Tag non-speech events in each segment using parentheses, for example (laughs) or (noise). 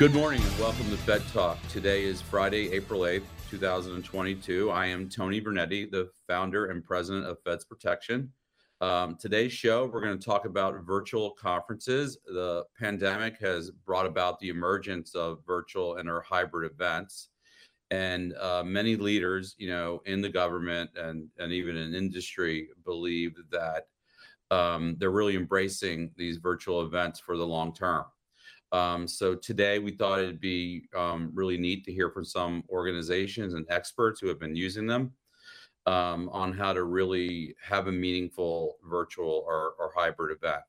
Good morning and welcome to Fed Talk. Today is Friday, April 8th. 2022. I am Tony Bernetti, the founder and president of Feds Protection. Um, today's show, we're going to talk about virtual conferences. The pandemic has brought about the emergence of virtual and or hybrid events. And uh, many leaders, you know, in the government and, and even in industry believe that um, they're really embracing these virtual events for the long term. Um, so today we thought it'd be um, really neat to hear from some organizations and experts who have been using them um, on how to really have a meaningful virtual or, or hybrid event.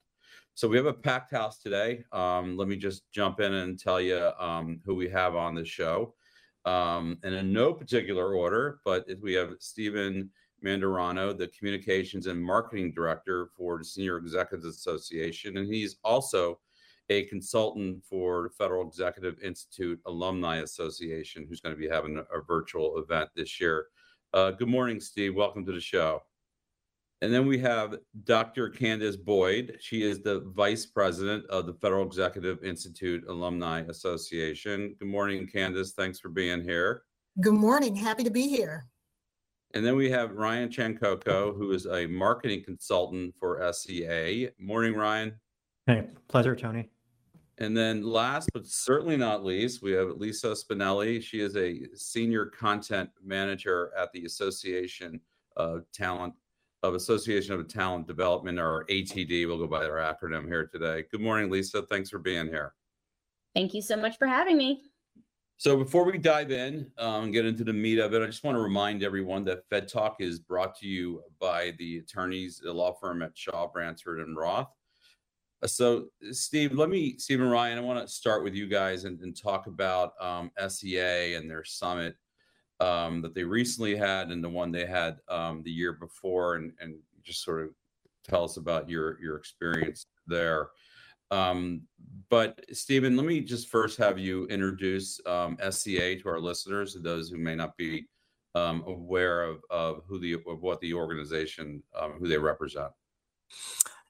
So we have a packed house today. Um, let me just jump in and tell you um, who we have on the show. Um, and in no particular order, but we have Stephen Mandarano, the Communications and Marketing Director for the Senior Executives Association, and he's also a consultant for the Federal Executive Institute Alumni Association, who's going to be having a, a virtual event this year. Uh, good morning, Steve. Welcome to the show. And then we have Dr. Candace Boyd. She is the Vice President of the Federal Executive Institute Alumni Association. Good morning, Candace. Thanks for being here. Good morning. Happy to be here. And then we have Ryan Chancocco, who is a marketing consultant for SEA. Morning, Ryan. Hey, pleasure, Tony. And then last but certainly not least, we have Lisa Spinelli. She is a senior content manager at the Association of Talent of Association of Talent Development or ATD. We'll go by their acronym here today. Good morning, Lisa. Thanks for being here. Thank you so much for having me. So before we dive in um, and get into the meat of it, I just want to remind everyone that Fed Talk is brought to you by the attorneys, the law firm at Shaw, Bransford, and Roth. Uh, so, Steve, let me, Steve and Ryan, I want to start with you guys and, and talk about um, SEA and their summit um, that they recently had and the one they had um, the year before, and, and just sort of tell us about your your experience there. Um, but Stephen, let me just first have you introduce um, SEA to our listeners, those who may not be um, aware of, of who the of what the organization who they represent.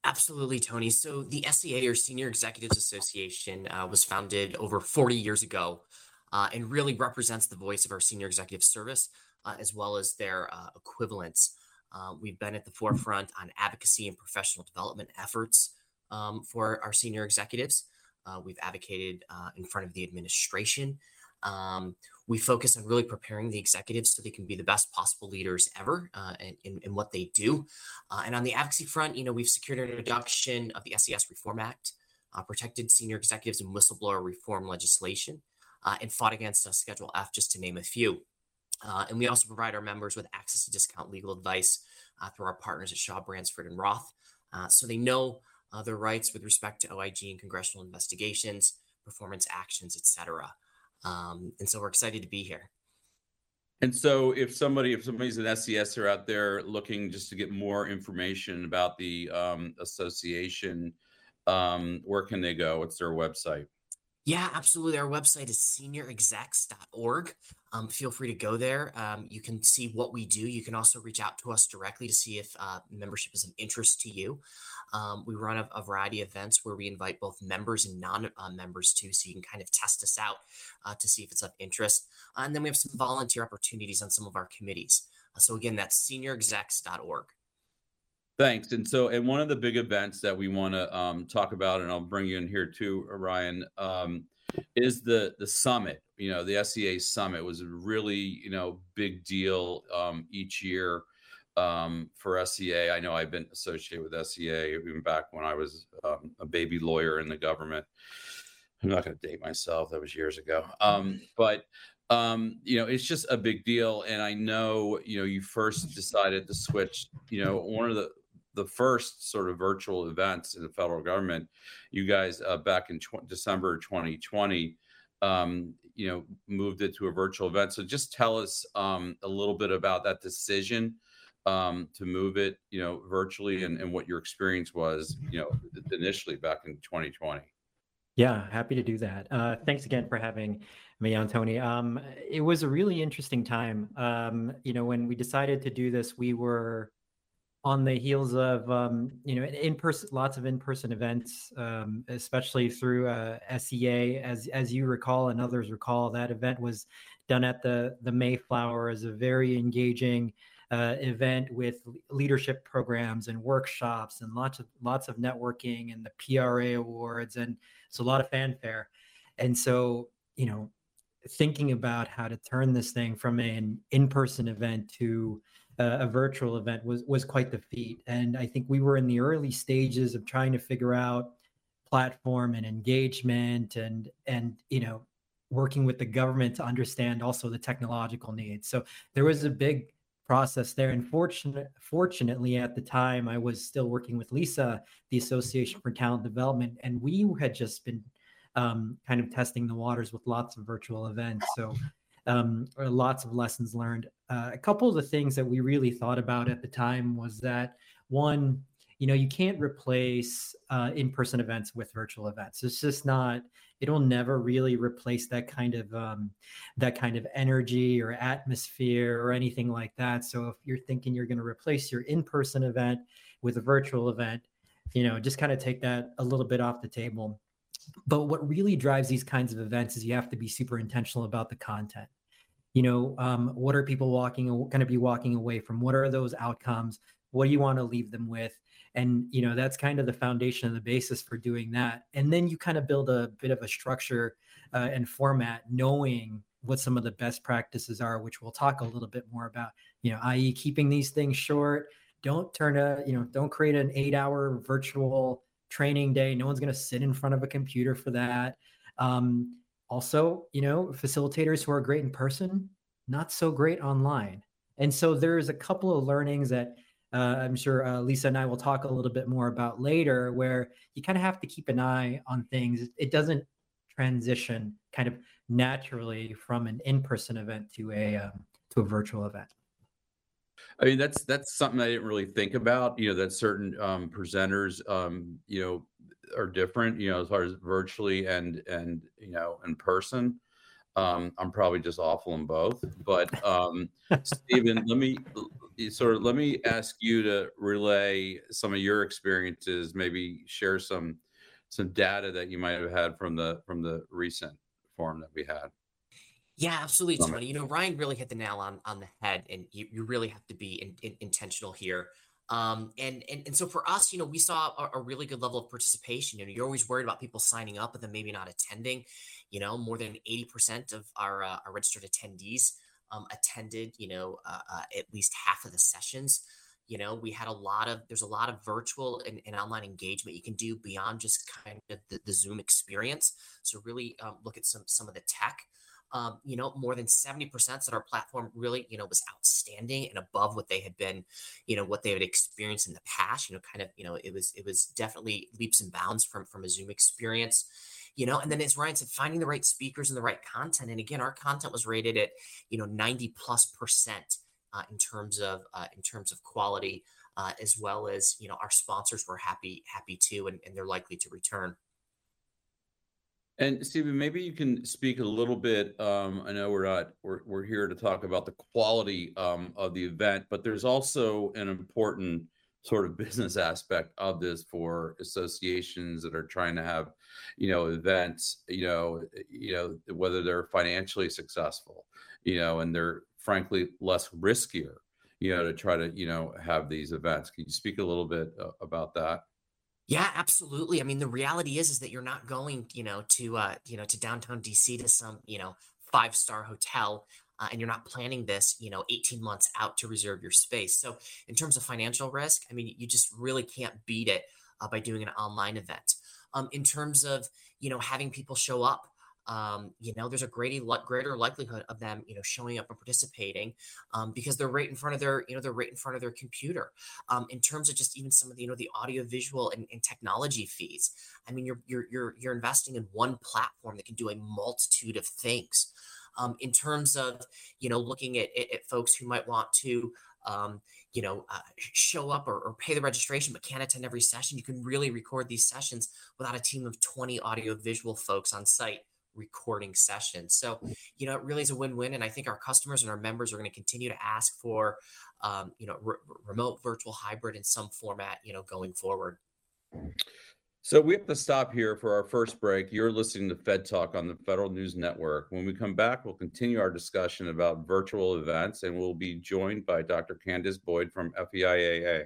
Absolutely, Tony. So the SEA or Senior Executives Association uh, was founded over 40 years ago uh, and really represents the voice of our senior executive service uh, as well as their uh, equivalents. Uh, we've been at the forefront on advocacy and professional development efforts um, for our senior executives. Uh, we've advocated in front of the administration um, we focus on really preparing the executives so they can be the best possible leaders ever uh, in, in, what they do. Uh, and on the advocacy front, you know, we've secured an introduction of the SES Reform Act, uh, protected senior executives and whistleblower reform legislation, uh, and fought against a Schedule F, just to name a few. Uh, and we also provide our members with access to discount legal advice uh, through our partners at Shaw, Bransford, and Roth. so they know their rights with respect to OIG and congressional investigations, performance actions, et cetera. Um, and so we're excited to be here. And so, if somebody, if somebody's an SES are out there looking just to get more information about the um, association, um, where can they go? What's their website? Yeah, absolutely. Our website is seniorexecs.org. Um, feel free to go there. Um, you can see what we do. You can also reach out to us directly to see if uh, membership is of interest to you. Um, we run a, a, variety of events where we invite both members and non-members uh, too, so you can kind of test us out uh, to see if it's of interest. Uh, and then we have some volunteer opportunities on some of our committees. Uh, so again, that's seniorexecs.org. Thanks. And so, and one of the big events that we want to um, talk about, and I'll bring you in here too, Ryan, um, is the the summit. You know, the SEA summit was a really you know big deal um, each year. Um, for SEA. I know I've been associated with SEA even back when I was um, a baby lawyer in the government. I'm not going to date myself. That was years ago. Um, but um, you know, it's just a big deal. And I know, you know, you first decided to switch. You know, one of the the first sort of virtual events in the federal government, you guys uh, back in tw- December 2020, um, you know, moved it to a virtual event. So just tell us um, a little bit about that decision um, to move it, you know, virtually and, and what your experience was, you know, initially back in 2020. Yeah, happy to do that. Uh, thanks again for having me on, Tony. Um, it was a really interesting time. Um, you know, when we decided to do this, we were on the heels of um, you know in person, lots of in-person events, um, especially through uh, SEA. As as you recall and others recall, that event was done at the the Mayflower as a very engaging uh, event with leadership programs and workshops and lots of lots of networking and the PRA awards and it's a lot of fanfare. And so you know, thinking about how to turn this thing from an in-person event to a virtual event was was quite the feat. And I think we were in the early stages of trying to figure out platform and engagement and and you know working with the government to understand also the technological needs. So there was a big process there. And fortunate, fortunately, at the time, I was still working with Lisa, the Association for Talent Development, and we had just been um, kind of testing the waters with lots of virtual events. So um, lots of lessons learned. Uh, a couple of the things that we really thought about at the time was that one, you know, you can't replace uh, in-person events with virtual events. It's just not. It'll never really replace that kind of um, that kind of energy or atmosphere or anything like that. So if you're thinking you're going to replace your in-person event with a virtual event, you know, just kind of take that a little bit off the table. But what really drives these kinds of events is you have to be super intentional about the content. You know, um, what are people walking going to be walking away from? What are those outcomes? What do you want to leave them with? And you know, that's kind of the foundation and the basis for doing that. And then you kind of build a bit of a structure uh, and format, knowing what some of the best practices are, which we'll talk a little bit more about. You know, i.e., keeping these things short. Don't turn a you know, don't create an eight-hour virtual training day. No one's going to sit in front of a computer for that. Um, also, you know, facilitators who are great in person, not so great online. And so there's a couple of learnings that uh, I'm sure uh, Lisa and I will talk a little bit more about later, where you kind of have to keep an eye on things. It doesn't transition kind of naturally from an in-person event to a um, to a virtual event. I mean, that's that's something I didn't really think about. You know, that certain um, presenters, um, you know, are different. You know, as far as virtually and and you know in person. Um, I'm probably just awful in both. But (laughs) um, Stephen, let me sort of let me ask you to relay some of your experiences. Maybe share some some data that you might have had from the from the recent forum that we had. Yeah, absolutely, Tony. You know, Ryan really hit the nail on on the head, and you, you really have to be in, in, intentional here. Um, and, and and so for us, you know, we saw a, a, really good level of participation. You know, you're always worried about people signing up and then maybe not attending. You know, more than eighty percent of our uh, our registered attendees um, attended. You know, uh, uh, at least half of the sessions. You know, we had a lot of there's a lot of virtual and, and online engagement you can do beyond just kind of the, the Zoom experience. So really um, look at some some of the tech um, you know, more than 70% said our platform really, you know, was outstanding and above what they had been, you know, what they had experienced in the past, you know, kind of, you know, it was, it was definitely leaps and bounds from, from a Zoom experience, you know, and then as Ryan said, finding the right speakers and the right content. And again, our content was rated at, you know, 90 plus percent uh, in terms of, uh, in terms of quality, uh, as well as, you know, our sponsors were happy, happy too, and, and they're likely to return. And Stephen, maybe you can speak a little bit. Um, I know we're not we're we're here to talk about the quality um, of the event, but there's also an important sort of business aspect of this for associations that are trying to have, you know, events. You know, you know whether they're financially successful, you know, and they're frankly less riskier, you know, to try to you know have these events. Can you speak a little bit uh, about that? Yeah, absolutely. I mean, the reality is is that you're not going, you know, to uh, you know, to downtown DC to some, you know, five-star hotel uh, and you're not planning this, you know, 18 months out to reserve your space. So in terms of financial risk, I mean, you just really can't beat it uh, by doing an online event. Um, in terms of, you know, having people show up, um, you know, there's a greater greater likelihood of them, you know, showing up and participating um, because they're right in front of their, you know, they're right in front of their computer. Um, in terms of just even some of the, you know, the audio, visual, and, and technology fees. I mean, you're you're you're you're investing in one platform that can do a multitude of things. Um, in terms of, you know, looking at, at, at folks who might want to, um, you know, uh, show up or, or, pay the registration but can't attend every session, you can really record these sessions without a team of 20 audio visual folks on site recording sessions. So, you know, it really is a win-win. And I think our customers and our members are going to continue to ask for, um, you know, re- remote virtual hybrid in some format, you know, going forward. So we have to stop here for our first break. You're listening to Fed Talk on the Federal News Network. When we come back, we'll continue our discussion about virtual events and we'll be joined by Dr. Candace Boyd from FEIAA.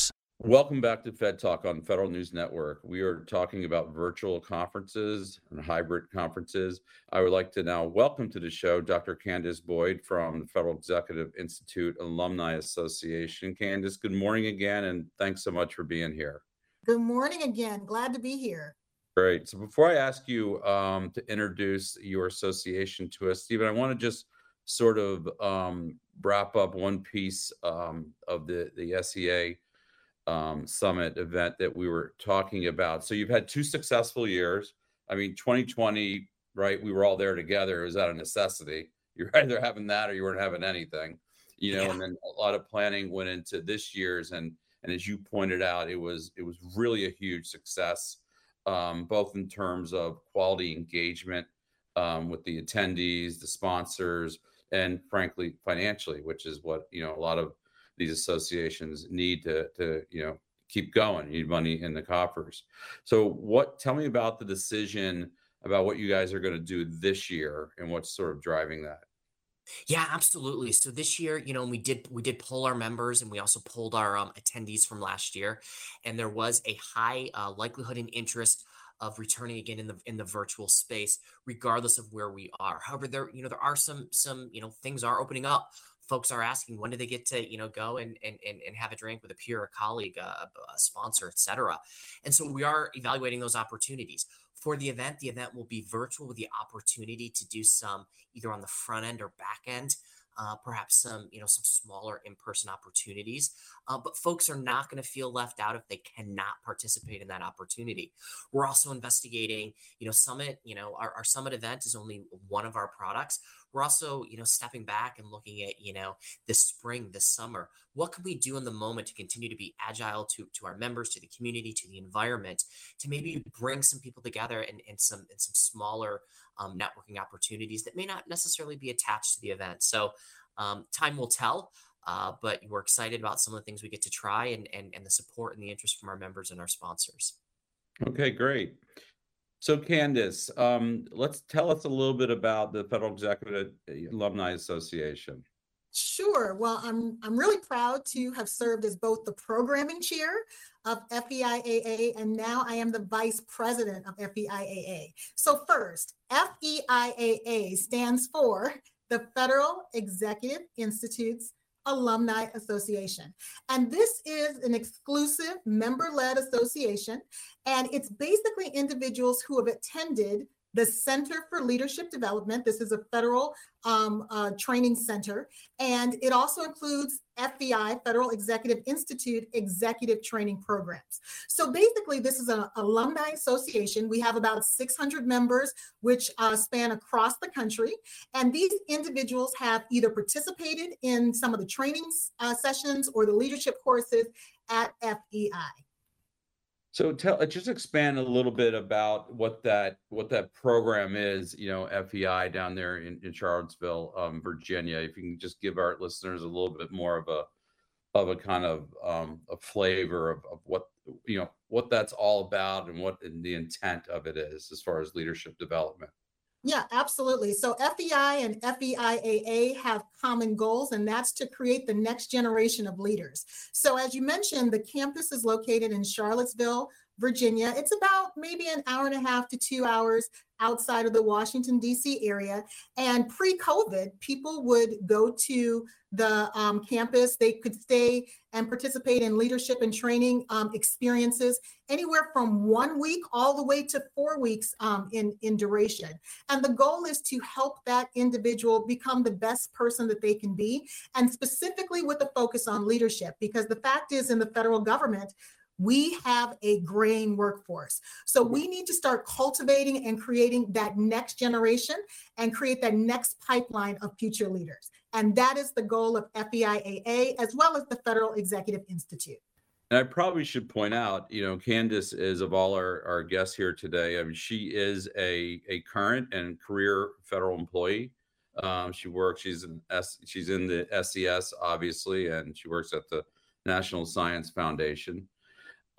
Welcome back to Fed Talk on Federal News Network. We are talking about virtual conferences and hybrid conferences. I would like to now welcome to the show Dr. Candace Boyd from the Federal Executive Institute Alumni Association. Candace, good morning again, and thanks so much for being here. Good morning again. Glad to be here. Great. So before I ask you um, to introduce your association to us, Stephen, I want to just sort of um, wrap up one piece um, of the the SEA um, summit event that we were talking about. So you've had two successful years. I mean, 2020, right? We were all there together. It was out of necessity. (laughs) You're either having that or you weren't having anything, you know. Yeah. And then a lot of planning went into this year's, and and as you pointed out, it was it was really a huge success, um, both in terms of quality engagement um, with the attendees, the sponsors, and frankly, financially, which is what you know a lot of these associations need to to you know keep going. You need money in the coffers. So what tell me about the decision about what you guys are going to do this year and what's sort of driving that? Yeah, absolutely. So this year, you know, we did we did poll our members and we also polled our um, attendees from last year, and there was a high uh, likelihood and interest of returning again in the in the virtual space, regardless of where we are. However, there you know there are some some you know things are opening up folks are asking when do they get to you know go and and and, have a drink with a peer, a colleague, a, a sponsor, etc. And so we are evaluating those opportunities for the event. The event will be virtual with the opportunity to do some either on the front end or back end uh, perhaps some you know some smaller in-person opportunities uh, but folks are not going to feel left out if they cannot participate in that opportunity we're also investigating you know summit you know our, our summit event is only one of our products we're also you know stepping back and looking at you know this spring this summer what can we do in the moment to continue to be agile to to our members to the community to the environment to maybe bring some people together in, in some some smaller um, networking opportunities that may not necessarily be attached to the event. So um, time will tell. Uh, but we're excited about some of the things we get to try and, and and the support and the interest from our members and our sponsors. Okay, great. So, Candace, um, let's tell us a little bit about the Federal Executive Alumni Association. Sure. Well, I'm I'm really proud to have served as both the programming chair of FEIAA and now I am the vice president of FEIAA. So first, FEIAA stands for the Federal Executive Institutes Alumni Association. And this is an exclusive member-led association and it's basically individuals who have attended the Center for Leadership Development. This is a federal um, uh, training center, and it also includes FEI, Federal Executive Institute executive training programs. So basically, this is an alumni association. We have about 600 members, which uh, span across the country, and these individuals have either participated in some of the training uh, sessions or the leadership courses at FEI. So tell uh, just expand a little bit about what that what that program is, you know, FEI down there in, in Charlottesville, um, Virginia. If you can just give our listeners a little bit more of a of a kind of um, a flavor of, of what you know what that's all about and what the intent of it is as far as leadership development. Yeah, absolutely. So FEI and FEIAA have common goals, and that's to create the next generation of leaders. So, as you mentioned, the campus is located in Charlottesville, Virginia. It's about maybe an hour and a half to two hours outside of the Washington, D.C. area. And pre COVID, people would go to the um, campus. They could stay and participate in leadership and training um, experiences anywhere from one week all the way to four weeks um, in, in duration. And the goal is to help that individual become the best person that they can be, and specifically with a focus on leadership, because the fact is, in the federal government, we have a graying workforce. So we need to start cultivating and creating that next generation and create that next pipeline of future leaders. And that is the goal of FEIAA as well as the Federal Executive Institute. And I probably should point out, you know, Candace is of all our, our guests here today. I mean, she is a, a current and career federal employee. Um, she works, she's in S, she's in the SES, obviously, and she works at the National Science Foundation.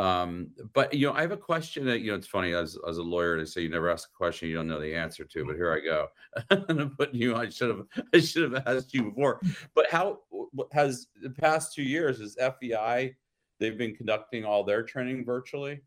Um, but you know, I have a question that you know it's funny as as a lawyer to say you never ask a question you don't know the answer to, but here I go. (laughs) I'm putting you, I should have I should have asked you before. But how has the past two years is FEI they've been conducting all their training virtually?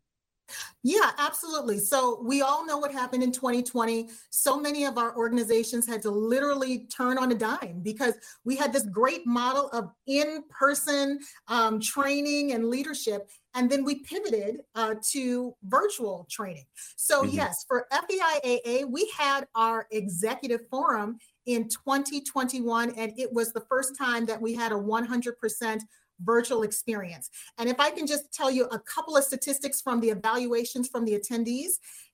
Yeah, absolutely. So we all know what happened in 2020. So many of our organizations had to literally turn on a dime because we had this great model of in person um, training and leadership. And then we pivoted uh, to virtual training. So, mm-hmm. yes, for FEIAA, we had our executive forum in 2021, and it was the first time that we had a 100% virtual experience. And if I can just tell you a couple of statistics from the evaluations from the attendees,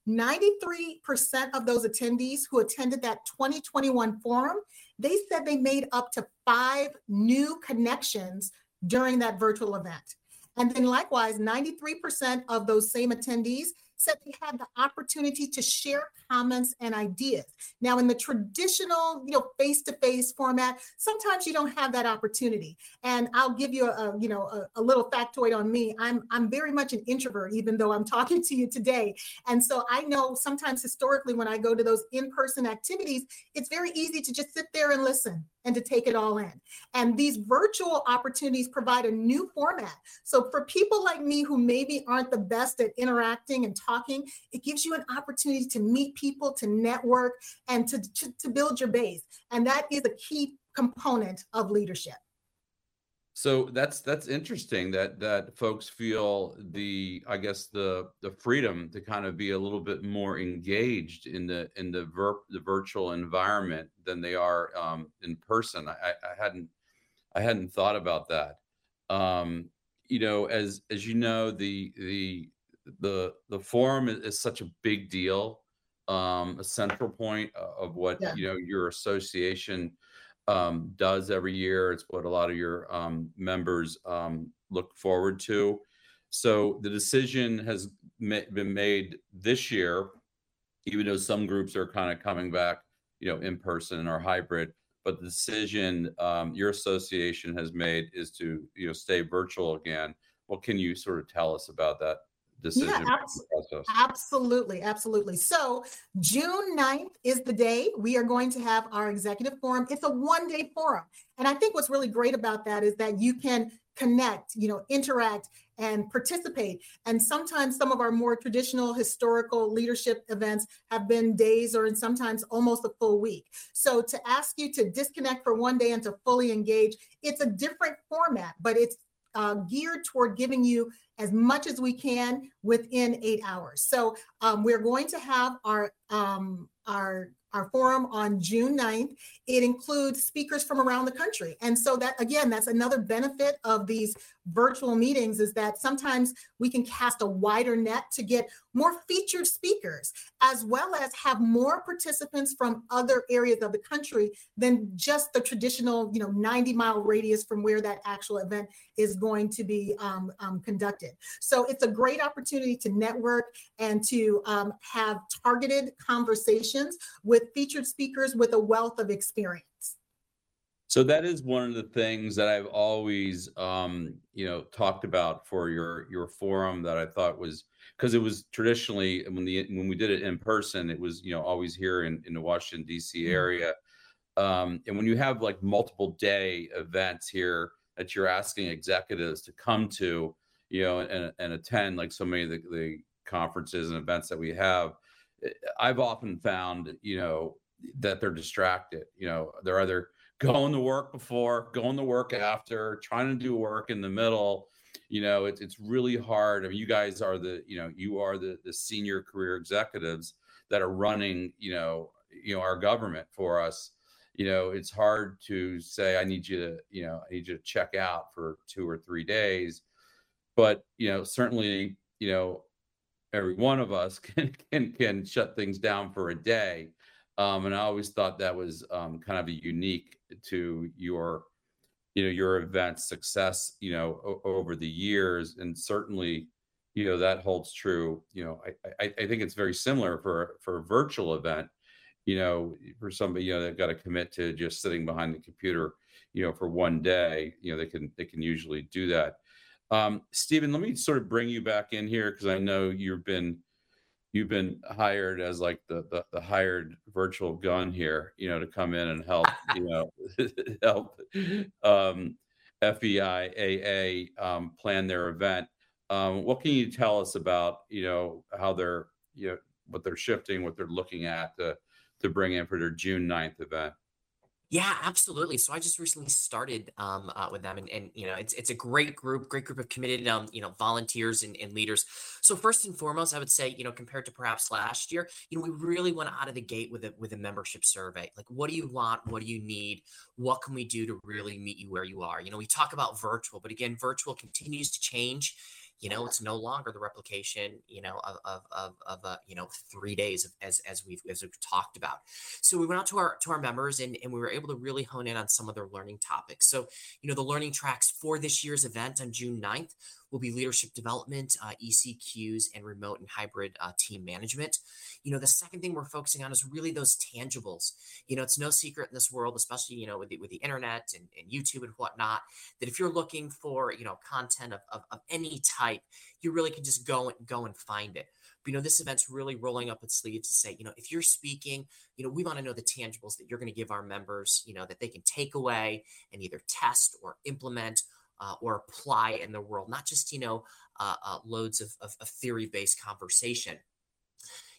93% of those attendees who attended that 2021 forum, they said they made up to five new connections during that virtual event. And then likewise, 93% of those same attendees said they had the opportunity to share comments and ideas. Now, in the traditional, you know, face-to-face format, sometimes you don't have that opportunity. And I'll give you a, you know, a, a little factoid on me. I'm I'm very much an introvert, even though I'm (laughs) talking to you today. And so I know sometimes historically when I go to those in-person activities, it's very easy to just sit there and listen and to take it all in. And these virtual opportunities provide a new format. So for people like me who maybe aren't the best at interacting and talking, it gives you an opportunity to meet people, to network, and to, to, to build your base. And that is a key component of leadership. So that's that's interesting that that folks feel the I guess the the freedom to kind of be a little bit more engaged in the in the ver- the virtual environment than they are um, in person. I, I hadn't I hadn't thought about that. Um, you know, as as you know, the the the the forum is, is such a big deal, um, a central point of what yeah. you know your association um, does every year. It's what a lot of your um, members um, look forward to. So the decision has ma- been made this year, even though some groups are kind of coming back, you know, in person or hybrid. But the decision um, your association has made is to, you know, stay virtual again. What can you sort of tell us about that decision yeah, abs- absolutely absolutely. So june 9th is the day we are going to have our executive forum. It's a one day forum and i think what's really great about that is that you can connect you know interact and participate. And sometimes some of our more traditional historical leadership events have been days or sometimes almost a full week. So to ask you to disconnect for one day and to fully engage it's a different format but it's uh, geared toward giving you as much as we can within eight hours. So um, we're going to have our um, our our forum on June 9th. It includes speakers from around the country. And so that again, that's another benefit of these virtual meetings is that sometimes we can cast a wider net to get more featured speakers as well as have more participants from other areas of the country than just the traditional, you know, 90 mile radius from where that actual event is going to be um, um, conducted. So it's a great opportunity to network and to um, have targeted conversations with featured speakers with a wealth of experience. So that is one of the things that I've always, um, you know, talked about for your your forum that I thought was because it was traditionally when the when we did it in person, it was you know always here in in the Washington D.C. Mm-hmm. area, um, and when you have like multiple day events here that you're asking executives to come to, you know, and, and attend like so many of the, the conferences and events that we have, I've often found, you know, that they're distracted. You know, they're either going to work before, going to work after, trying to do work in the middle. You know, it's it's really hard. I mean, you guys are the, you know, you are the the senior career executives that are running, you know, you know, our government for us. You know, it's hard to say I need you to, you know, I need you to check out for two or three days. But, you know, certainly, you know, every one of us (laughs) can can can shut things down for a day um, and I always thought that was um, kind of a unique to your, you know, your event success, you know, o- over the years, and certainly, you know, that holds true. You know, I, I, I think it's very similar for for a virtual event. You know, for somebody, you know, they've got to commit to just sitting behind the computer, you know, for one day. You know, they can they can usually do that. Um, Stephen, let me sort of bring you back in here because I know you've been you've been hired as like the, the, the hired virtual gun here, you know, to come in and help, you (laughs) know, (laughs) help um, FEIAA um, plan their event. Um, what can you tell us about, you know, how they're, you know, what they're shifting, what they're looking at to to bring in for their June 9th event? Yeah, absolutely. So I just recently started um, uh, with them, and, and you know, it's it's a great group, great group of committed, um, you know, volunteers and, and leaders. So first and foremost, I would say, you know, compared to perhaps last year, you know, we really went out of the gate with a with a membership survey. Like, what do you want? What do you need? What can we do to really meet you where you are? You know, we talk about virtual, but again, virtual continues to change you know it's no longer the replication you know of of of, of uh, you know three days of, as as we've as we've talked about. So we went out to our to our members and, and we were able to really hone in on some of their learning topics. So you know the learning tracks for this year's event on june 9th will be leadership development, uh, ECQs, and remote and hybrid uh, team management. You know, the second thing we're focusing on is really those tangibles. You know, it's no secret in this world, especially you know with the, with the internet and, and YouTube and whatnot, that if you're looking for you know content of, of, of any type, you really can just go and go and find it. But, you know, this event's really rolling up its sleeves to say, you know, if you're speaking, you know, we want to know the tangibles that you're going to give our members, you know, that they can take away and either test or implement uh, or apply in the world, not just, you know, uh, uh, loads of, of, of theory based conversation.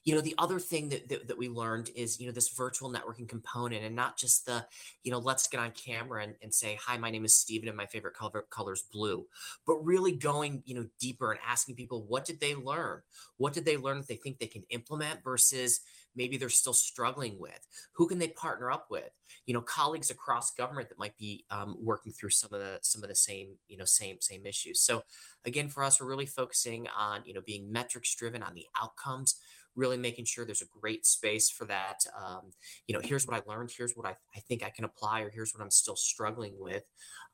You know, the other thing that, that, that, we learned is, you know, this virtual networking component and not just the, you know, let's get on camera and, and say, hi, my name is Steven and my favorite color, color is blue, but really going, you know, deeper and asking people, what did they learn? What did they learn that they think they can implement versus, maybe they're still struggling with? Who can they partner up with? You know colleagues across government that might be um, working through some of the some of the same you know same same issues. So again for us we're really focusing on you know being metrics driven on the outcomes really making sure there's a great space for that um, you know here's what i learned here's what I, I think i can apply or here's what i'm still struggling with.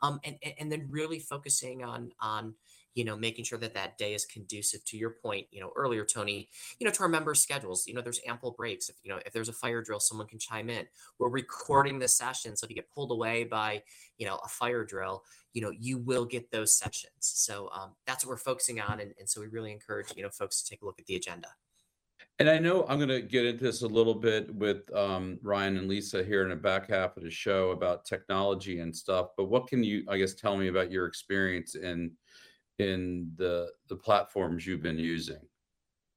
Um, and, and then really focusing on on you know, making sure that that day is conducive to your point, you know, earlier, Tony, you know, to our members' schedules. You know, there's ample breaks. If, you know, if there's a fire drill, someone can chime in. We're recording the session. So if you get pulled away by, you know, a fire drill, you know, you will get those sessions. So um, that's what we're focusing on. And, and so we really encourage, you know, folks to take a look at the agenda. And I know I'm going to get into this a little bit with um, Ryan and Lisa here in the back half of the show about technology and stuff. But what can you, I guess, tell me about your experience in in the the platforms you've been using?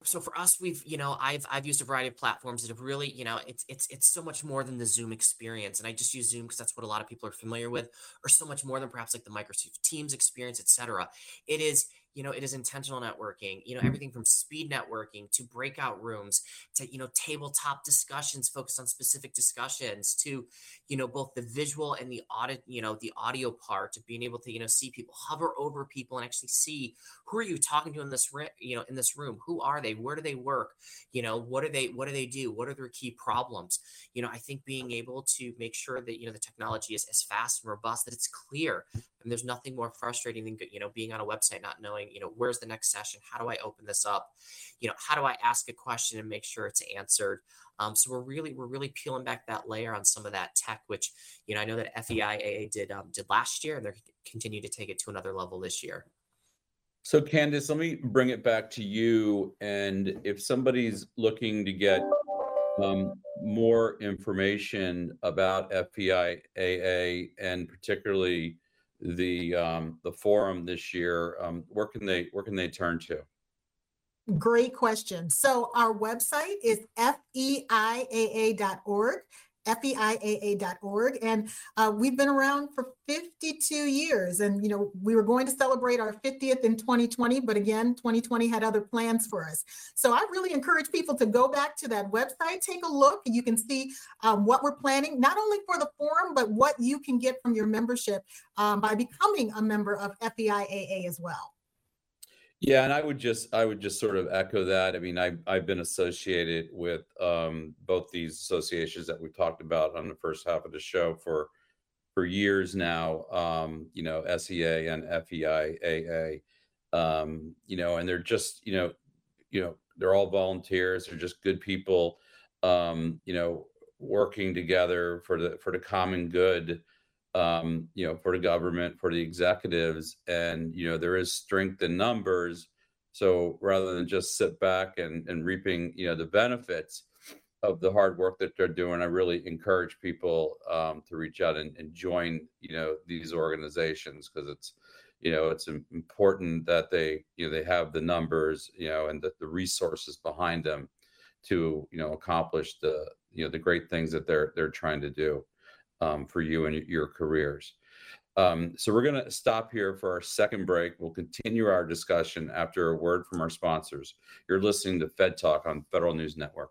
so for us we've you know i've i've used a variety of platforms that have really you know it's it's it's so much more than the zoom experience and i just use zoom because that's what a lot of people are familiar with or so much more than perhaps like the microsoft teams experience etc it is you know it is intentional networking you know mm-hmm. everything from speed networking to breakout rooms to you know tabletop discussions focused on specific discussions to you know both the visual and the audit you know the audio part of being able to you know see people hover over people and actually see who are you talking to in this you know in this room? Who are they? Where do they work? You know what do they what do they do? What are their key problems? You know i think being able to make sure that you know the technology is as fast and robust that it's clear and there's nothing more frustrating than you know being on a website not knowing you know where's the next session? How do i open this up? You know how do i ask a question and make sure it's answered? Um, so we're really we're really peeling back that layer on some of that tech which you know i know that feiaa did um, did last year and they're continue to take it to another level this year. So candace let me bring it back to you and if somebody's looking to get um, more information about FEIAA and particularly the um, the forum this year, um, where can they where can they turn to? Great question. So our website is feiaa.org feiaa.org. And uh, we've been around for 52 years. And, you know, we were going to celebrate our 50th in 2020, but again, 2020 had other plans for us. So I really encourage people to go back to that website, take a look, you can see um, what we're planning, not only for the forum, but what you can get from your membership um, by becoming a member of FEIAA as well. Yeah, and I would just I would just sort of echo that. I mean, I I've been associated with um, both these associations that we talked about on the first half of the show for for years now. Um, you know, SEA and FEIAA. Um, you know, and they're just you know, you know, they're all volunteers. They're just good people. Um, you know, working together for the for the common good um, you know, for the government, for the executives, and you know, there is strength in numbers. So rather than just sit back and, and reaping, you know, the benefits of the hard work that they're doing, I really encourage people um, to reach out and, and join, you know, these organizations because it's, you know, it's important that they, you know, they have the numbers, you know, and the, the resources behind them to, you know, accomplish the, you know, the great things that they're they're trying to do um, for you and your careers. Um, so we're going to stop here for our second break. We'll continue our discussion after a word from our sponsors. You're listening to Fed Talk on Federal News Network.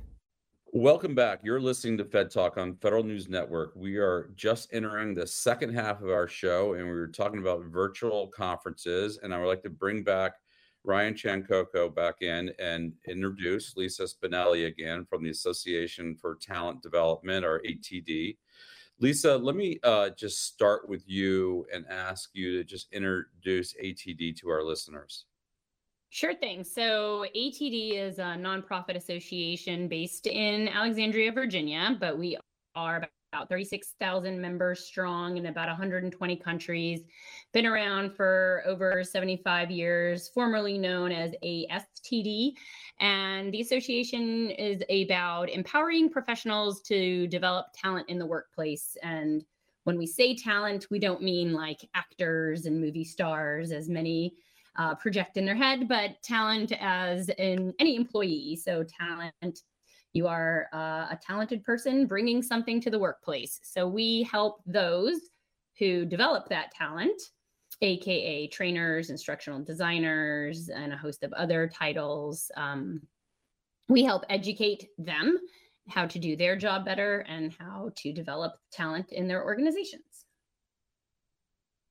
Welcome back. You're listening to Fed Talk on Federal News Network. We are just entering the second half of our show, and we were talking about virtual conferences. And I would like to bring back Ryan Chancoco back in and introduce Lisa Spinelli again from the Association for Talent Development, or ATD. Lisa, let me uh, just start with you and ask you to just introduce ATD to our listeners. Sure thing. So, ATD is a nonprofit association based in Alexandria, Virginia, but we are about 36,000 members strong in about 120 countries. Been around for over 75 years, formerly known as ASTD. And the association is about empowering professionals to develop talent in the workplace. And when we say talent, we don't mean like actors and movie stars, as many uh, project in their head, but talent as in any employee. So, talent, you are uh, a talented person bringing something to the workplace. So, we help those who develop that talent, AKA trainers, instructional designers, and a host of other titles. Um, we help educate them how to do their job better and how to develop talent in their organizations.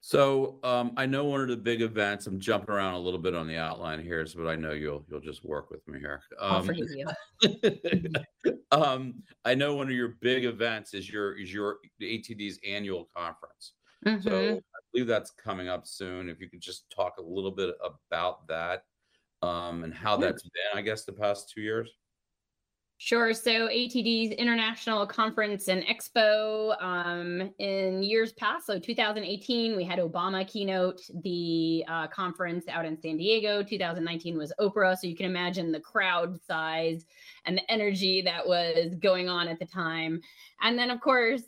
So um, I know one of the big events. I'm jumping around a little bit on the outline here, but I know you'll you'll just work with me here. Um, you. (laughs) um, I know one of your big events is your is your the ATD's annual conference. Mm-hmm. So I believe that's coming up soon. If you could just talk a little bit about that um, and how that's been, I guess, the past two years. Sure. So ATD's International Conference and Expo um, in years past, so 2018, we had Obama keynote the uh, conference out in San Diego. 2019 was Oprah. So you can imagine the crowd size and the energy that was going on at the time. And then, of course,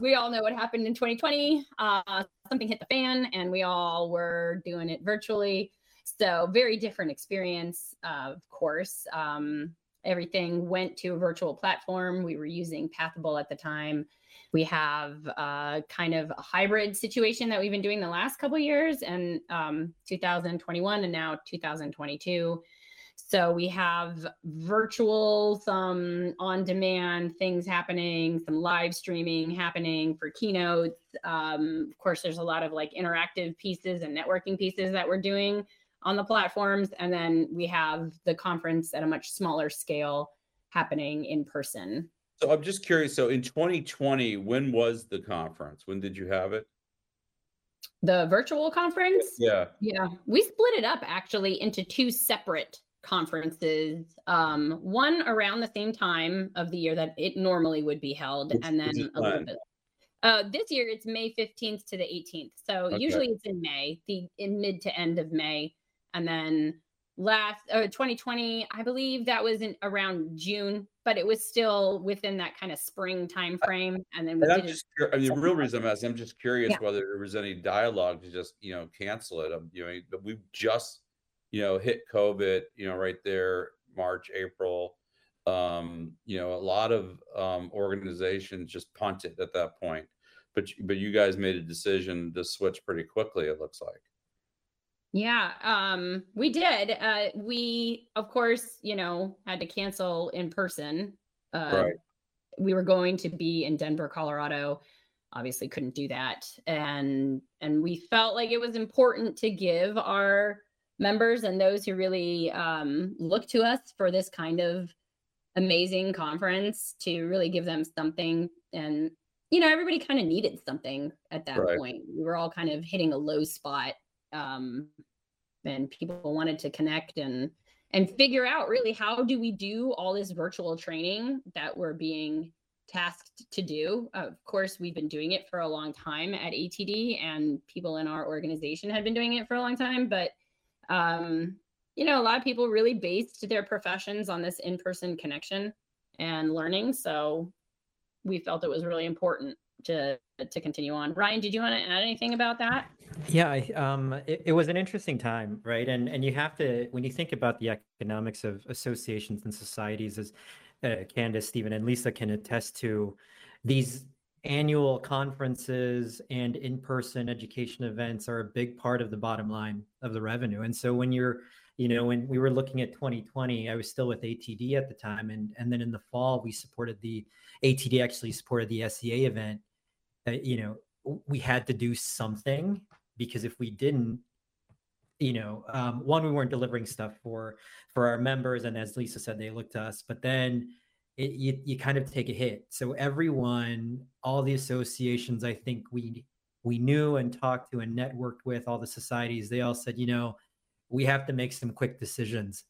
we all know what happened in 2020. Uh, something hit the fan, and we all were doing it virtually. So, very different experience, uh, of course. Um, everything went to a virtual platform. We were using Pathable at the time. We have uh, kind of a hybrid situation that we've been doing the last couple years, and um, 2021 and now 2022. So we have virtual, some on demand things happening, some live streaming happening for keynotes. Um, of course, there's a lot of like interactive pieces and networking pieces that we're doing on the platforms. And then we have the conference at a much smaller scale happening in person. So I'm just curious. So in 2020, when was the conference? When did you have it? The virtual conference? Yeah. Yeah. We split it up actually into two separate conferences. Um, one around the same time of the year that it normally would be held, Which, and then a little bit. Uh, this year it's May 15th to the 18th. So okay. usually it's in May, the in mid to end of May and then last uh, 2020 i believe that was in around june but it was still within that kind of spring time frame and then we and I'm just I mean, the real reason i'm asking i'm just curious yeah. whether there was any dialogue to just you know cancel it um, you know but we've just you know hit covid you know right there march april um you know a lot of um organizations just punted at that point but but you guys made a decision to switch pretty quickly it looks like yeah, um, we did. Uh, we, of course, you know, had to cancel in person. Uh, right. We were going to be in Denver, Colorado. Obviously, couldn't do that, and and we felt like it was important to give our members and those who really um, look to us for this kind of amazing conference to really give them something. And you know, everybody kind of needed something at that right. point. We were all kind of hitting a low spot um, and people wanted to connect and and figure out really how do we do all this virtual training that we're being tasked to do. Of course, we've been doing it for a long time at ATD, and people in our organization had been doing it for a long time. But um, you know, a lot of people really based their professions on this in-person connection and learning. So we felt it was really important to to continue on. Ryan, did you want to add anything about that? Yeah, I, um, it, it, was an interesting time, right? And and you have to when you think about the economics of associations and societies, as uh, Candace, Stephen, and Lisa can attest to, these annual conferences and in-person education events are a big part of the bottom line of the revenue. And so when you're you know when we were looking at 2020 i was still with atd at the time and and then in the fall we supported the atd actually supported the SEA event uh, you know we had to do something because if we didn't you know um, one we weren't delivering stuff for for our members and as lisa said they looked to us but then it, you, you kind of take a hit. So everyone all the associations i think we we knew and talked to and networked with all the societies they all said you know we have to make some quick decisions.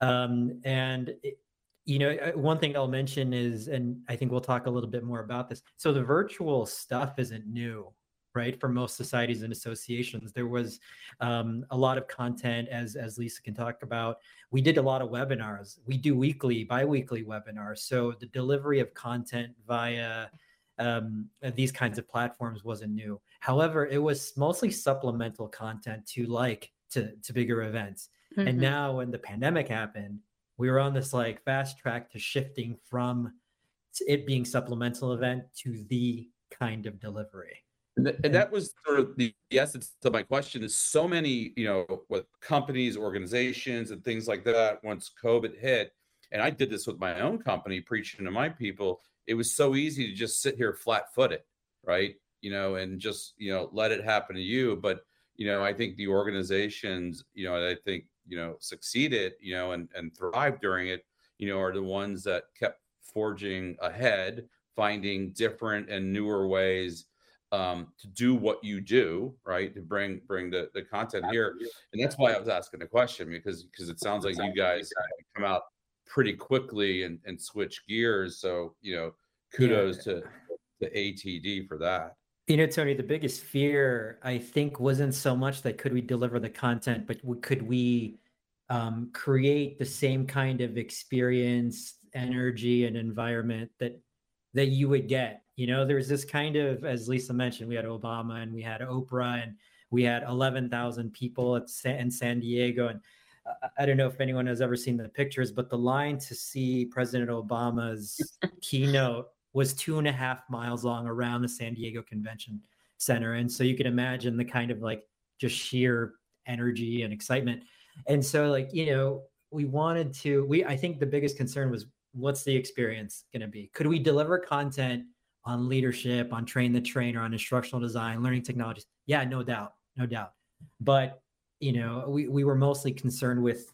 Um, and it, you know uh, one thing i'll mention is and i think we'll talk a little bit more about this. So the virtual stuff isn't new right for most societies and associations there was um, a lot of content as as lisa can talk about. We did a lot of webinars. We do weekly bi-weekly webinars. So the delivery of content via um, these kinds of platforms wasn't new. However it was mostly supplemental content to like to, to bigger events. Mm-hmm. and now when the pandemic happened we were on this like fast track to shifting from it being supplemental event to the kind of delivery and, th- and that was sort of the, the essence of my question is so many, you know, with companies, organizations, and things like that. Once COVID hit, and I did this with my own company, preaching to my people, it was so easy to just sit here flat footed, right? you know, and just, you know, let it happen to you. But, you know, I think the organizations, you know, I think, you know, succeeded, you know, and, and thrived during it, you know, are the ones that kept forging ahead, finding different and newer ways um, to do what you do, right? To bring bring the the content here, and that's why I was asking the question because because it sounds like you guys come out pretty quickly and and switch gears. So you know, kudos yeah. to to ATD for that. You know, Tony, the biggest fear I think wasn't so much that could we deliver the content, but could we um, create the same kind of experience, energy, and environment that that you would get you know, there's this kind of, as Lisa mentioned, we had Obama and we had Oprah and we had 11,000 people at San, in San Diego. And I don't know if anyone has ever seen the pictures, but the line to see President Obama's (laughs) keynote was two and a half miles long around the San Diego Convention Center. And so you can imagine the kind of like just sheer energy and excitement. And so, like, you know, we wanted to, we, I think the biggest concern was what's the experience going to be? Could we deliver content on leadership, on train the trainer, on instructional design, learning technologies. Yeah, no doubt, no doubt. But you know, we we were mostly concerned with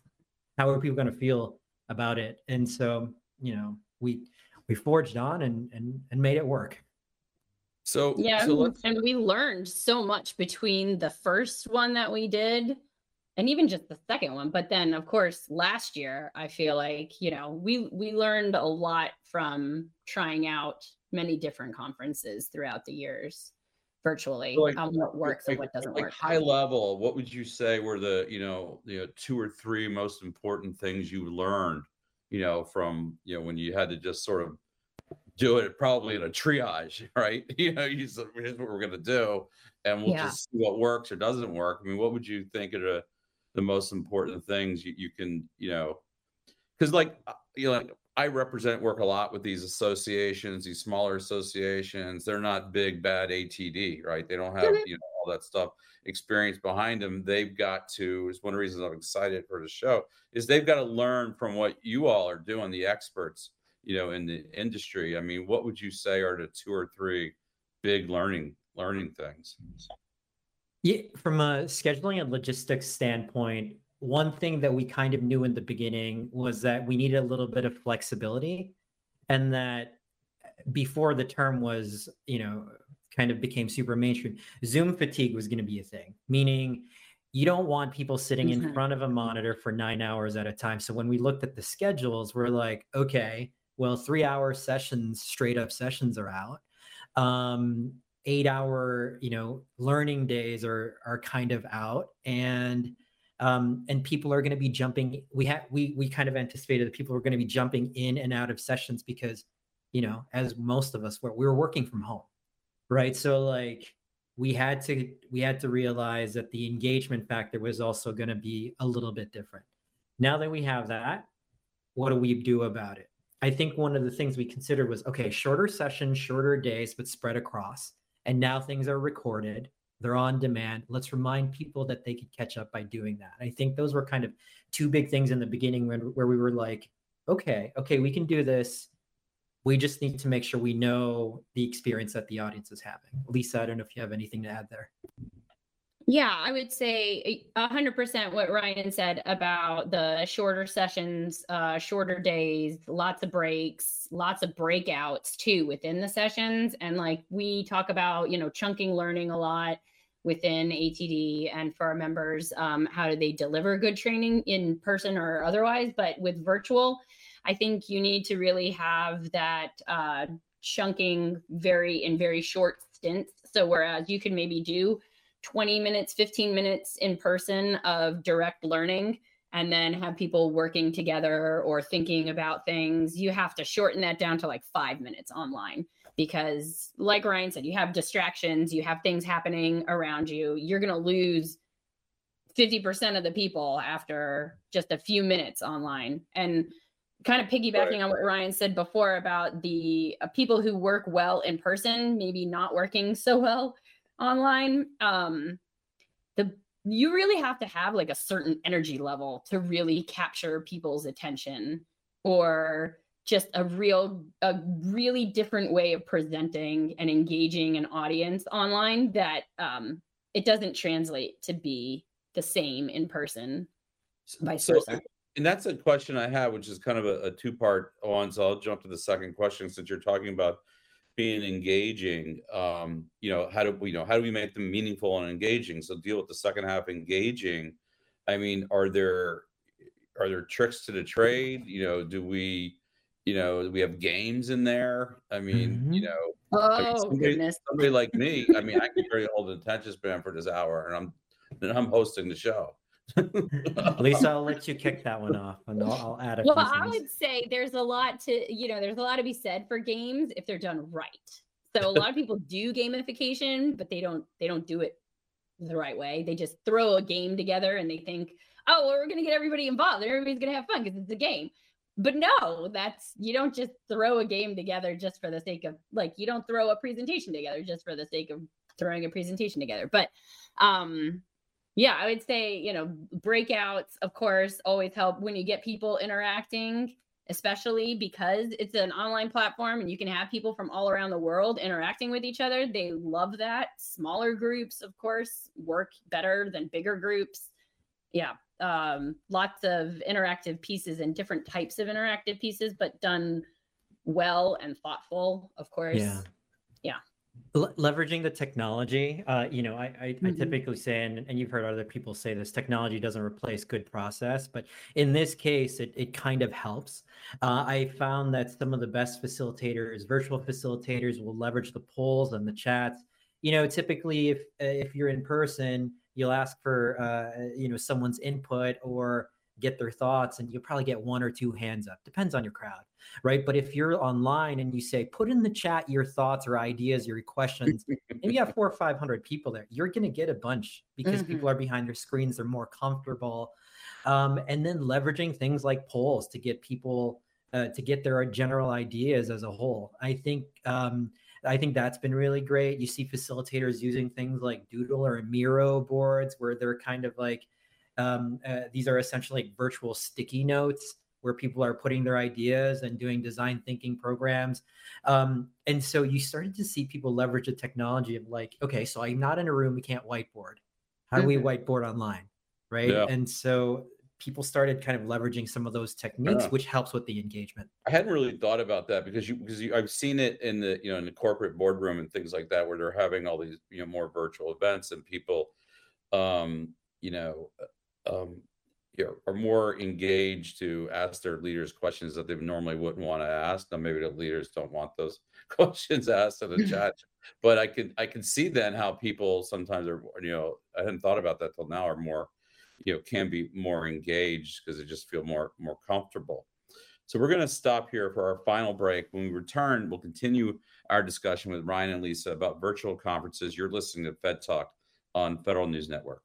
how are people going to feel about it, and so you know, we we forged on and and and made it work. So yeah, so and we learned so much between the first one that we did and even just the second one but then of course last year i feel like you know we we learned a lot from trying out many different conferences throughout the years virtually like, on what works like, and what doesn't like work. High level, what would you say were the you know you uh, know two or three most important things you learned you know from you know when you had to just sort of do it probably in a triage, (laughs) right? (laughs) You know, you said, here's what we're gonna do, and we'll yeah. just see what works or doesn't work. I mean, what would you think are the the most important things you, you can you know because like uh, you know like I represent work a lot with these associations, these smaller associations. They're not big bad ATD, right? They don't have mm-hmm. you know all that stuff experience behind them. They've got to. Is one of the reasons I'm excited for the show is they've got to learn from what you all are doing, the experts, you know, in the industry. I mean, what would you say are the two or three big learning learning things? Yeah, from a scheduling and logistics standpoint, one thing that we kind of knew in the beginning was that we needed a little bit of flexibility and that before the term was you know kind of became super mainstream zoom fatigue was going to be a thing meaning you don't want people sitting in mm-hmm. front of a monitor for nine hours at a time so when we looked at the schedules we're like okay well three hour sessions straight up sessions are out um eight hour you know learning days are are kind of out and um, and people are going to be jumping. We had we we kind of anticipated that people were going to be jumping in and out of sessions because, you know, as most of us were, we were working from home, right? So like we had to we had to realize that the engagement factor was also going to be a little bit different. Now that we have that, what do we do about it? I think one of the things we considered was okay, shorter sessions, shorter days, but spread across. And now things are recorded they're on demand. Let's remind people that they could catch up by doing that. I think those were kind of two big things in the beginning when, where we were like, okay, okay, we can do this. We just need to make sure we know the experience that the audience is having. Lisa, I don't know if you have anything to add there. Yeah, I would say 100% what Ryan said about the shorter sessions, uh, shorter days, lots of breaks, lots of breakouts too within the sessions. And like we talk about, you know, chunking learning a lot within ATD and for our members, um, how do they deliver good training in person or otherwise. But with virtual, I think you need to really have that uh, chunking very in very short stints. So whereas you can maybe do 20 minutes, 15 minutes in person of direct learning and then have people working together or thinking about things, you have to shorten that down to like five minutes online because, like Ryan said, you have distractions, you have things happening around you. You're going to lose 50% of the people after just a few minutes online. And kind of piggybacking right. on what Ryan said before about the uh, people who work well in person, maybe not working so well online um the you really have to have like a certain energy level to really capture people's attention or just a real a really different way of presenting and engaging an audience online that um, it doesn't translate to be the same in person vice so, versa and that's a question i have which is kind of a, a two part one so i'll jump to the second question since you're talking about being engaging um you know how do we you know how do we make them meaningful and engaging? So deal with the second half engaging. I mean are there are there tricks to the trade? You know do we you know we have games in there? I mean mm-hmm. you know oh I mean, somebody, goodness. somebody like me i mean i can (laughs) very hold the attention span for this hour and i'm and i'm hosting the show Lisa, I'll let you kick that one off, and I'll, I'll add a. Well, I would say there's a lot to you know, there's a lot to be said for games if they're done right. So a lot of people do gamification, but they don't they don't do it the right way. They just throw a game together and they think, oh, well, we're gonna get everybody involved. Everybody's gonna have fun because it's a game. But no, that's you don't just throw a game together just for the sake of like you don't throw a presentation together just for the sake of throwing a presentation together. But um yeah, I would say, you know, breakouts, of course, always help when you get people interacting, especially because it's an online platform and you can have people from all around the world interacting with each other. They love that. Smaller groups, of course, work better than bigger groups. Yeah, um, lots of interactive pieces and different types of interactive pieces, but done well and thoughtful, of course. Yeah. Yeah leveraging the technology uh, you know i, I, mm-hmm. I typically say and, and you've heard other people say this technology doesn't replace good process but in this case it, it kind of helps uh, i found that some of the best facilitators virtual facilitators will leverage the polls and the chats you know typically if if you're in person you'll ask for uh, you know someone's input or get their thoughts and you'll probably get one or two hands up depends on your crowd right but if you're online and you say put in the chat your thoughts or ideas your questions and you have four or (laughs) five hundred people there you're going to get a bunch because mm-hmm. people are behind their screens they're more comfortable um, and then leveraging things like polls to get people uh, to get their general ideas as a whole i think um, I think that's been really great. You see facilitators using things like Doodle or Miro boards where they're kind of like um, uh, these are essentially like virtual sticky notes where people are putting their ideas and doing design thinking programs. Um, and so you started to see people leverage the technology of like, okay, so I'm not in a room, we can't whiteboard. How do we mm-hmm. whiteboard online? Right. Yeah. And so people started kind of leveraging some of those techniques, yeah. which helps with the engagement. I hadn't really thought about that because you because you, I've seen it in the you know in the corporate boardroom and things like that where they're having all these you know more virtual events and people um you know Um, you know, are more engaged to ask their leaders questions that they normally wouldn't want to ask. Now, maybe the leaders don't want those (laughs) questions asked in the hmm. chat, but I can I can see then how people sometimes are you know I hadn't thought about that till now are more you know can be more engaged because they just feel more more comfortable. So we're going to stop here for our final break. When we return, we'll continue our discussion with Ryan and Lisa about virtual conferences. You're listening to Fed Talk on Federal News Network.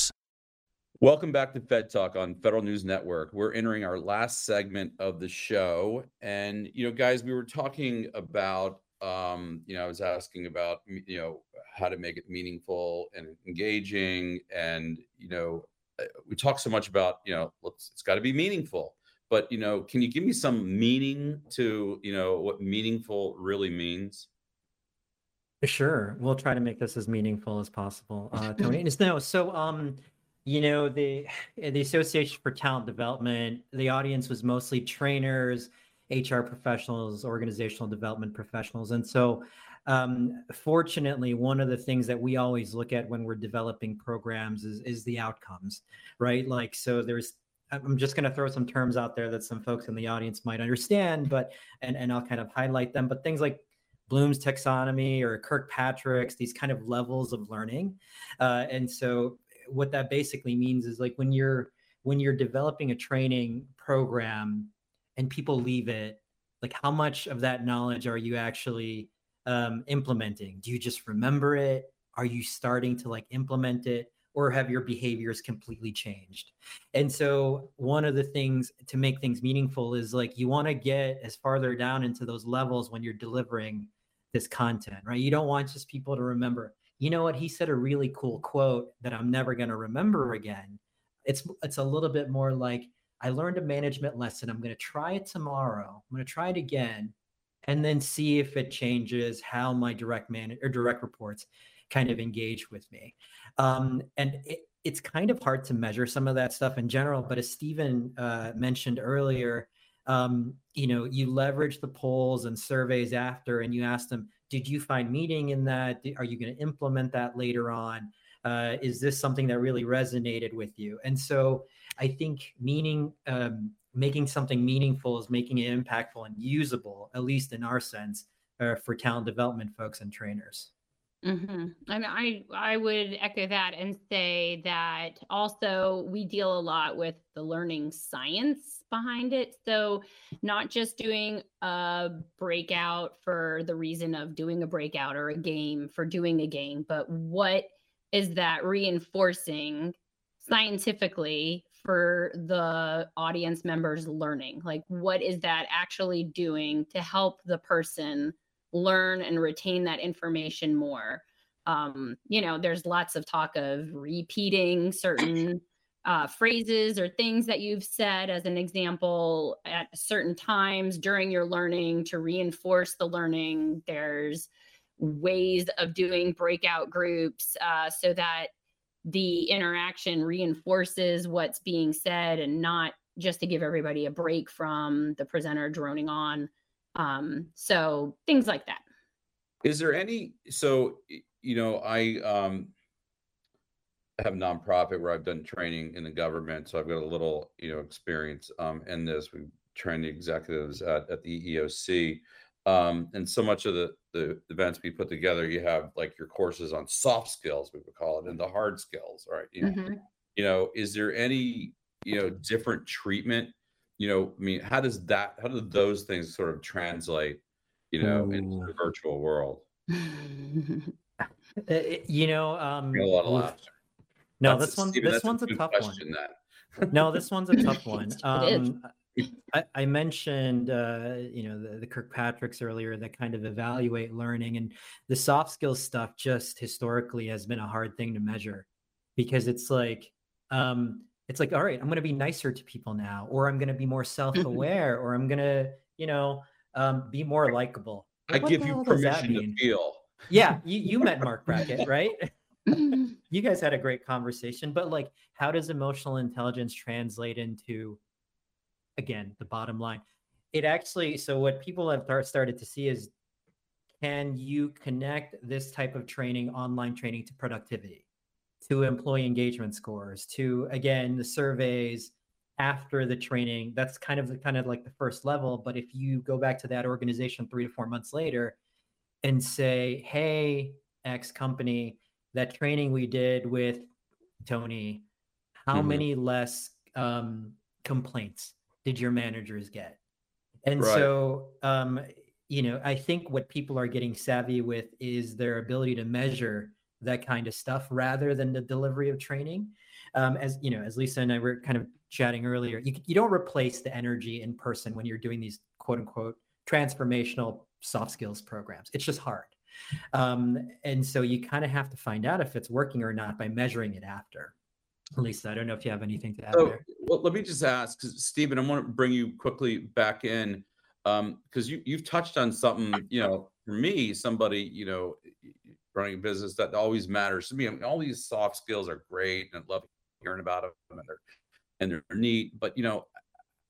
Welcome back to Fed Talk on Federal News Network. We're entering our last segment of the show. And, you know, guys, we were talking about, um, you know, I was asking about, you know, how to make it meaningful and engaging. And, you know, uh, we talk so much about, you know, it's got to be meaningful. But, you know, can you give me some meaning to, you know, what meaningful really means? Sure. We'll try to make this as meaningful as possible. Uh, Tony, (laughs) no, so, um, you know the the association for talent development the audience was mostly trainers hr professionals organizational development professionals and so um, fortunately one of the things that we always look at when we're developing programs is is the outcomes right like so there's i'm just going to throw some terms out there that some folks in the audience might understand but and and i'll kind of highlight them but things like Bloom's taxonomy or Kirkpatrick's, these kind of levels of learning. Uh, and so what that basically means is like when you're when you're developing a training program and people leave it like how much of that knowledge are you actually um, implementing? Do you just remember it? Are you starting to like implement it? Or have your behaviors completely changed? And so one of the things to make things meaningful is like you want to get as farther down into those levels when you're delivering this content right? You don't want just people to remember you know what? He said a really cool quote that i'm never going to remember again. It's it's a little bit more like i learned a management lesson. I'm going to try it tomorrow. I'm going to try it again and then see if it changes how my direct man or direct reports kind of engage with me. Um, and it, it's kind of hard to measure some of that stuff in general but as stephen uh, mentioned earlier um, you know you leverage the polls and surveys after and you ask them did you find meaning in that? Are you going to implement that later on? Uh, is this something that really resonated with you? And so i think meaning um, making something meaningful is making it impactful and usable at least in our sense uh, for talent development folks and trainers Mm-hmm. And I I would echo that and say that also we deal a lot with the learning science behind it. So not just doing a breakout for the reason of doing a breakout or a game for doing a game, but what is that reinforcing scientifically for the audience members learning? Like what is that actually doing to help the person learn and retain that information more. Um, you know, there's lots of talk of repeating certain uh, phrases or things that you've said as an example at certain times during your learning to reinforce the learning. There's ways of doing breakout groups uh, so that the interaction reinforces what's being said and not just to give everybody a break from the presenter droning on um, so things like that. Is there any so you know, I um have nonprofit where I've done training in the government, so I've got a little, you know, experience um in this. We train the executives at, at the EEOC. Um, and so much of the the events we put together, you have like your courses on soft skills, we would call it, and the hard skills, right? You mm-hmm. you know, is there any you know different treatment you know, I mean, how does that, how do those things sort of translate, you know, Ooh. into the virtual world? Uh, (laughs) you know, um, a lot of laughter. No, that's, this one, Stephen, this one's a, a tough one. (laughs) no, this one's a (laughs) tough one. Um, I, I, mentioned, uh, you know, the, the Kirkpatricks earlier that kind of evaluate learning, and the soft skills stuff just historically has been a hard thing to measure because it's like, um, it's like all right i'm going to be nicer to people now or i'm going to be more self-aware or i'm going to you know um, be more likable. I give you permission to feel. Yeah you, you met Marc Brackett (laughs) right? (laughs) You guys had a great conversation but like how does emotional intelligence translate into again the bottom line? It actually so what people have started to see is can you connect this type of training online training to productivity to employee engagement scores to again the surveys after the training that's kind of kind of like the first level but if you go back to that organization 3 to 4 months later and say hey x company that training we did with tony how mm-hmm. many less um, complaints did your managers get and right. so um, you know i think what people are getting savvy with is their ability to measure that kind of stuff rather than the delivery of training. Um, as you know, as Lisa and I were kind of chatting earlier, you, you don't replace the energy in person when you're doing these quote unquote transformational soft skills programs. It's just hard. Um, and so you kind of have to find out if it's working or not by measuring it after. Lisa, I don't know if you have anything to add there. Well, let me just ask, because Stephen, I want to bring you quickly back in because um, you you've touched on something. You know, for me, somebody you know running a business that always matters to me. I mean, all these soft skills are great and I love hearing about them and they're and they're neat. But you know,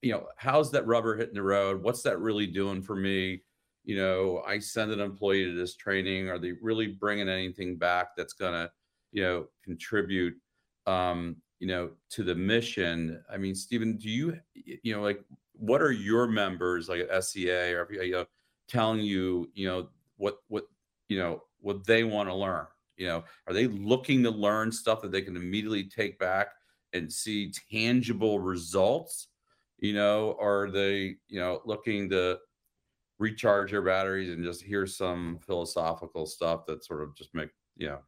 you know, how's that rubber hitting the road? What's that really doing for me? You know, I send an employee to this training. Are they really bringing anything back that's gonna, you know, contribute, um, you know, to the mission? I mean, Stephen, do you, you know, like, what are your members like at SEA or you know, telling you, you know, what what you know what they want to learn you know are they looking to learn stuff that they can immediately take back and see tangible results you know are they you know looking to recharge their batteries and just hear some philosophical stuff that sort of just make you know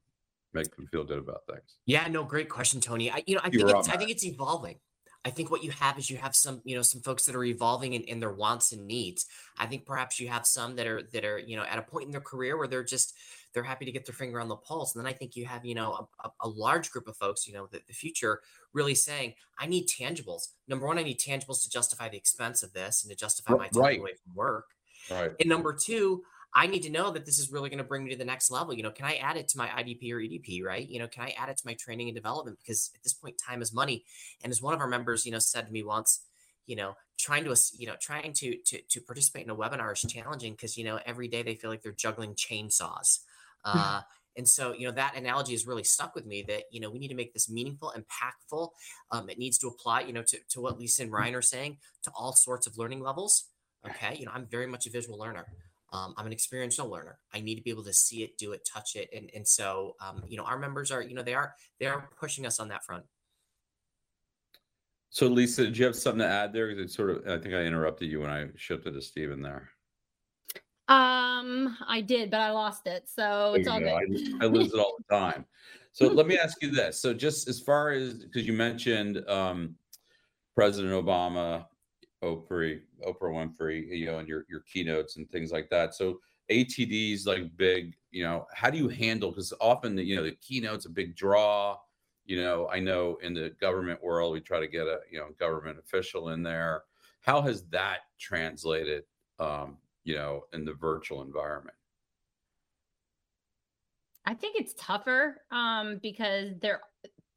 make them feel good about things. Yeah, no, great question, Tony. I, you know, I think it's, I think it's evolving. I think what you have is you have some, you know, some folks that are evolving in, in their wants and needs. I think perhaps you have some that are that are, you know, at a point in their career where they're just they're happy to get their finger on the pulse. And then I think you have, you know, a, a large group of folks, you know, the, the future really saying, I need tangibles. Number one, I need tangibles to justify the expense of this and to justify my time right. away from work. Right. And number two, I need to know that this is really going to bring me to the next level. You know, can I add it to my IDP or EDP, right? You know, can I add it to my training and development? Because at this point, time is money. And as one of our members, you know, said to me once, you know, trying to, you know, trying to to to participate in a webinar is challenging because you know every day they feel like they're juggling chainsaws. Uh, (laughs) and so, you know, that analogy has really stuck with me that, you know, we need to make this meaningful, impactful. Um, it needs to apply, you know, to, to what Lisa and Ryan are saying to all sorts of learning levels. Okay. You know, I'm very much a visual learner. Um, I'm an experiential learner. I need to be able to see it, do it, touch it, and and so um, you know our members are you know they are they are pushing us on that front. So Lisa, did you have something to add there? Because it's sort of I think I interrupted you when I shifted to Stephen there. Um, I did, but I lost it, so it's all good. I, I lose it all the time. (laughs) So let me ask you this: so just as far as because you mentioned um, President Obama Oprah, Oprah Winfrey, you know, and your your keynotes and things like that. So ATD's like big, you know, how do you handle because often the, you know the keynote's a big draw. You know, I know in the government world we try to get a you know government official in there. How has that translated, um, you know, in the virtual environment? I think it's tougher um, because there,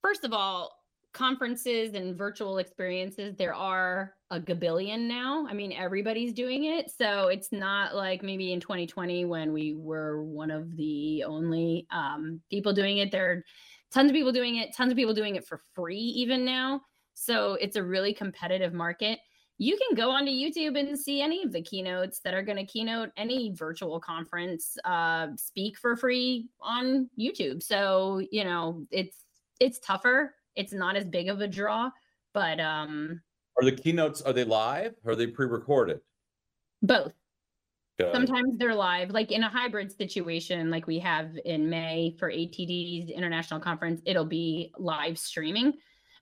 first of all, conferences and virtual experiences, there are a gabillion now. I mean, everybody's doing it. So it's not like maybe in 2020 when we were one of the only um, people doing it. There are tons of people doing it, tons of people doing it for free even now. So it's a really competitive market. You can go onto YouTube and see any of the keynotes that are going to keynote any virtual conference uh, speak for free on YouTube. So, you know, it's it's tougher it's not as big of a draw, but um are the keynotes are they live? Or are they pre-recorded? Both. Sometimes they're live, like in a hybrid situation, like we have in May for ATD's international conference, it'll be live streaming,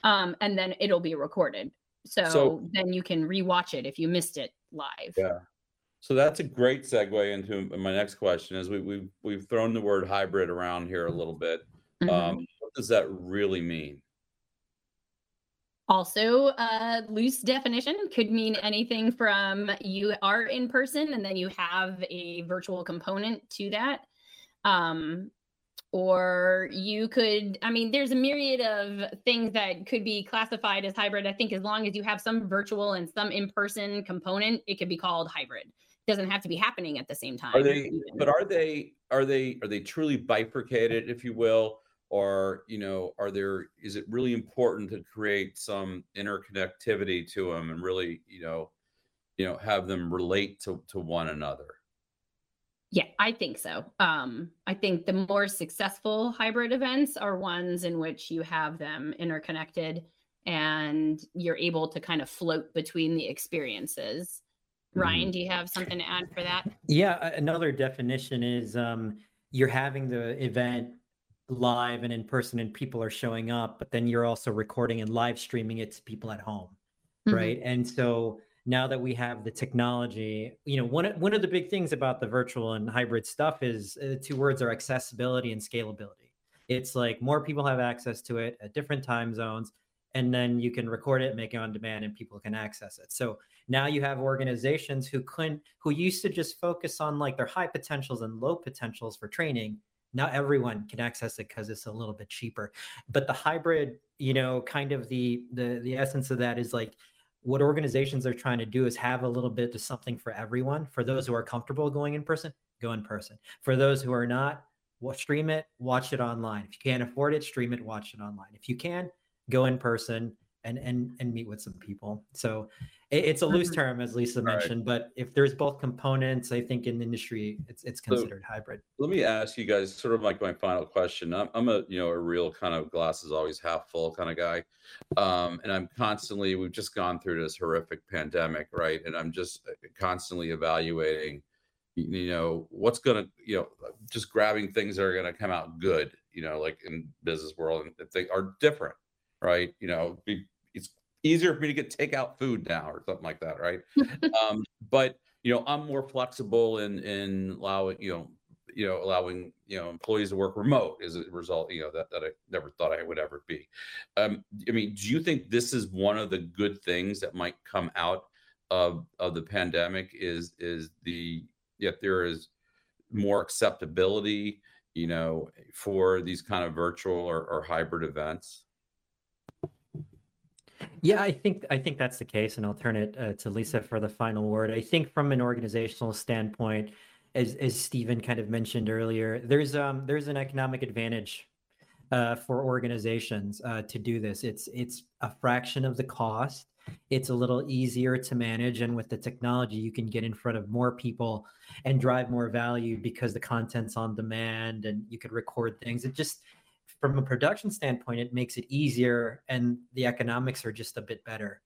um, and then it'll be recorded. So, so then you can rewatch it if you missed it live. Yeah. So that's a great segue into my next question. Is we, we've we've thrown the word hybrid around here a little bit. Mm-hmm. Um, what does that really mean? Also, a loose definition could mean anything from you are in person and then you have a virtual component to that. Um, or you could, I mean, there's a myriad of things that could be classified as hybrid. I think as long as you have some virtual and some in person component, it could be called hybrid. It doesn't have to be happening at the same time. Are they, but are they, are they, are they truly bifurcated, if you will? Or you know are there is it really important to create some interconnectivity to them and really you know you know have them relate to to one another? Yeah i think so. Um i think the more successful hybrid events are ones in which you have them interconnected and you're able to kind of float between the experiences. Ryan mm-hmm. do you have something to add for that? Yeah another definition is um you're having the event live and in person and people are showing up but then you're also recording and live streaming it to people at home mm-hmm. right? And so now that we have the technology you know one, one of the big things about the virtual and hybrid stuff is uh, two words are accessibility and scalability. It's like more people have access to it at different time zones and then you can record it make it on demand and people can access it. So now you have organizations who couldn't who used to just focus on like their high potentials and low potentials for training not everyone can access it because it's a little bit cheaper. But the hybrid you know kind of the the the essence of that is like what organizations are trying to do is have a little bit of something for everyone. For those who are comfortable going in person go in person. For those who are not stream it watch it online. If you can't afford it stream it watch it online. If you can go in person and and and meet with some people. So it, it's a loose Mhm. term, as Lisa All right. mentioned, but if there's both components, I think in the industry it's it's So- considered hybrid. Let me ask you guys sort of like my final question. I'm, I'm a, you know, a real kind of glasses always half full kind of guy. Um, and I'm constantly, we've just gone through this horrific pandemic, right? And I'm just uh, constantly evaluating, you know, what's going to, you know, just grabbing things that are going to come out good, you know, like in business world and if they are different, right? You know, be, it's easier for me to get takeout food now or something like that, right? (laughs) um, but you know, I'm more flexible in in allowing, you know, you know, allowing you know employees to work remote as a result. You know that that I never thought I would ever be. Um, I mean, do you think this is one of the good things that might come out of of the pandemic? Is is the if there is more acceptability, you know, for these kind of virtual or, or hybrid events? Yeah, I think I think that's the case, and I'll turn it uh, to Lisa for the final word. I think from an organizational standpoint, as as Stephen kind of mentioned earlier, there's um there's an economic advantage uh, for organizations uh, to do this. It's it's a fraction of the cost. It's a little easier to manage, and with the technology, you can get in front of more people and drive more value because the content's on demand, and you could record things. It just from a production standpoint, it makes it easier and the economics are just a bit better.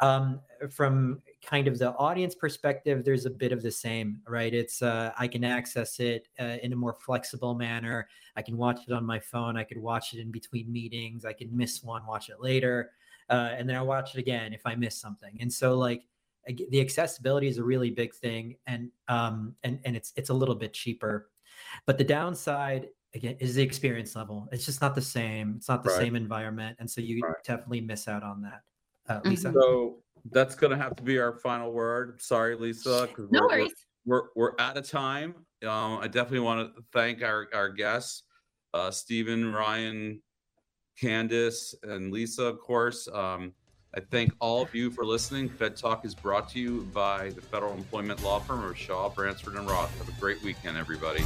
Um, from kind of the audience perspective, there's a bit of the same, right? It's uh, I can access it uh, in a more flexible manner. I can watch it on my phone. I could watch it in between meetings. I can miss one, watch it later, uh, and then I watch it again if I miss something. And so, like, the accessibility is a really big thing, and um, and and it's it's a little bit cheaper. But the downside again is the experience level. It's just not the same. It's not the Right. same environment, and so you Right. definitely miss out on that. Uh, Lisa. So that's going to have to be our final word. Sorry, Lisa. No we're- we're- worries. we're we're out of time. Um, I definitely want to thank our our guests, uh, Stephen, Ryan, Candace, and Lisa, of course. Um, I thank all of you for listening. Fed Talk is brought to you by the Federal Employment Law Firm of Shaw, Bransford, and Roth. Have a great weekend, everybody.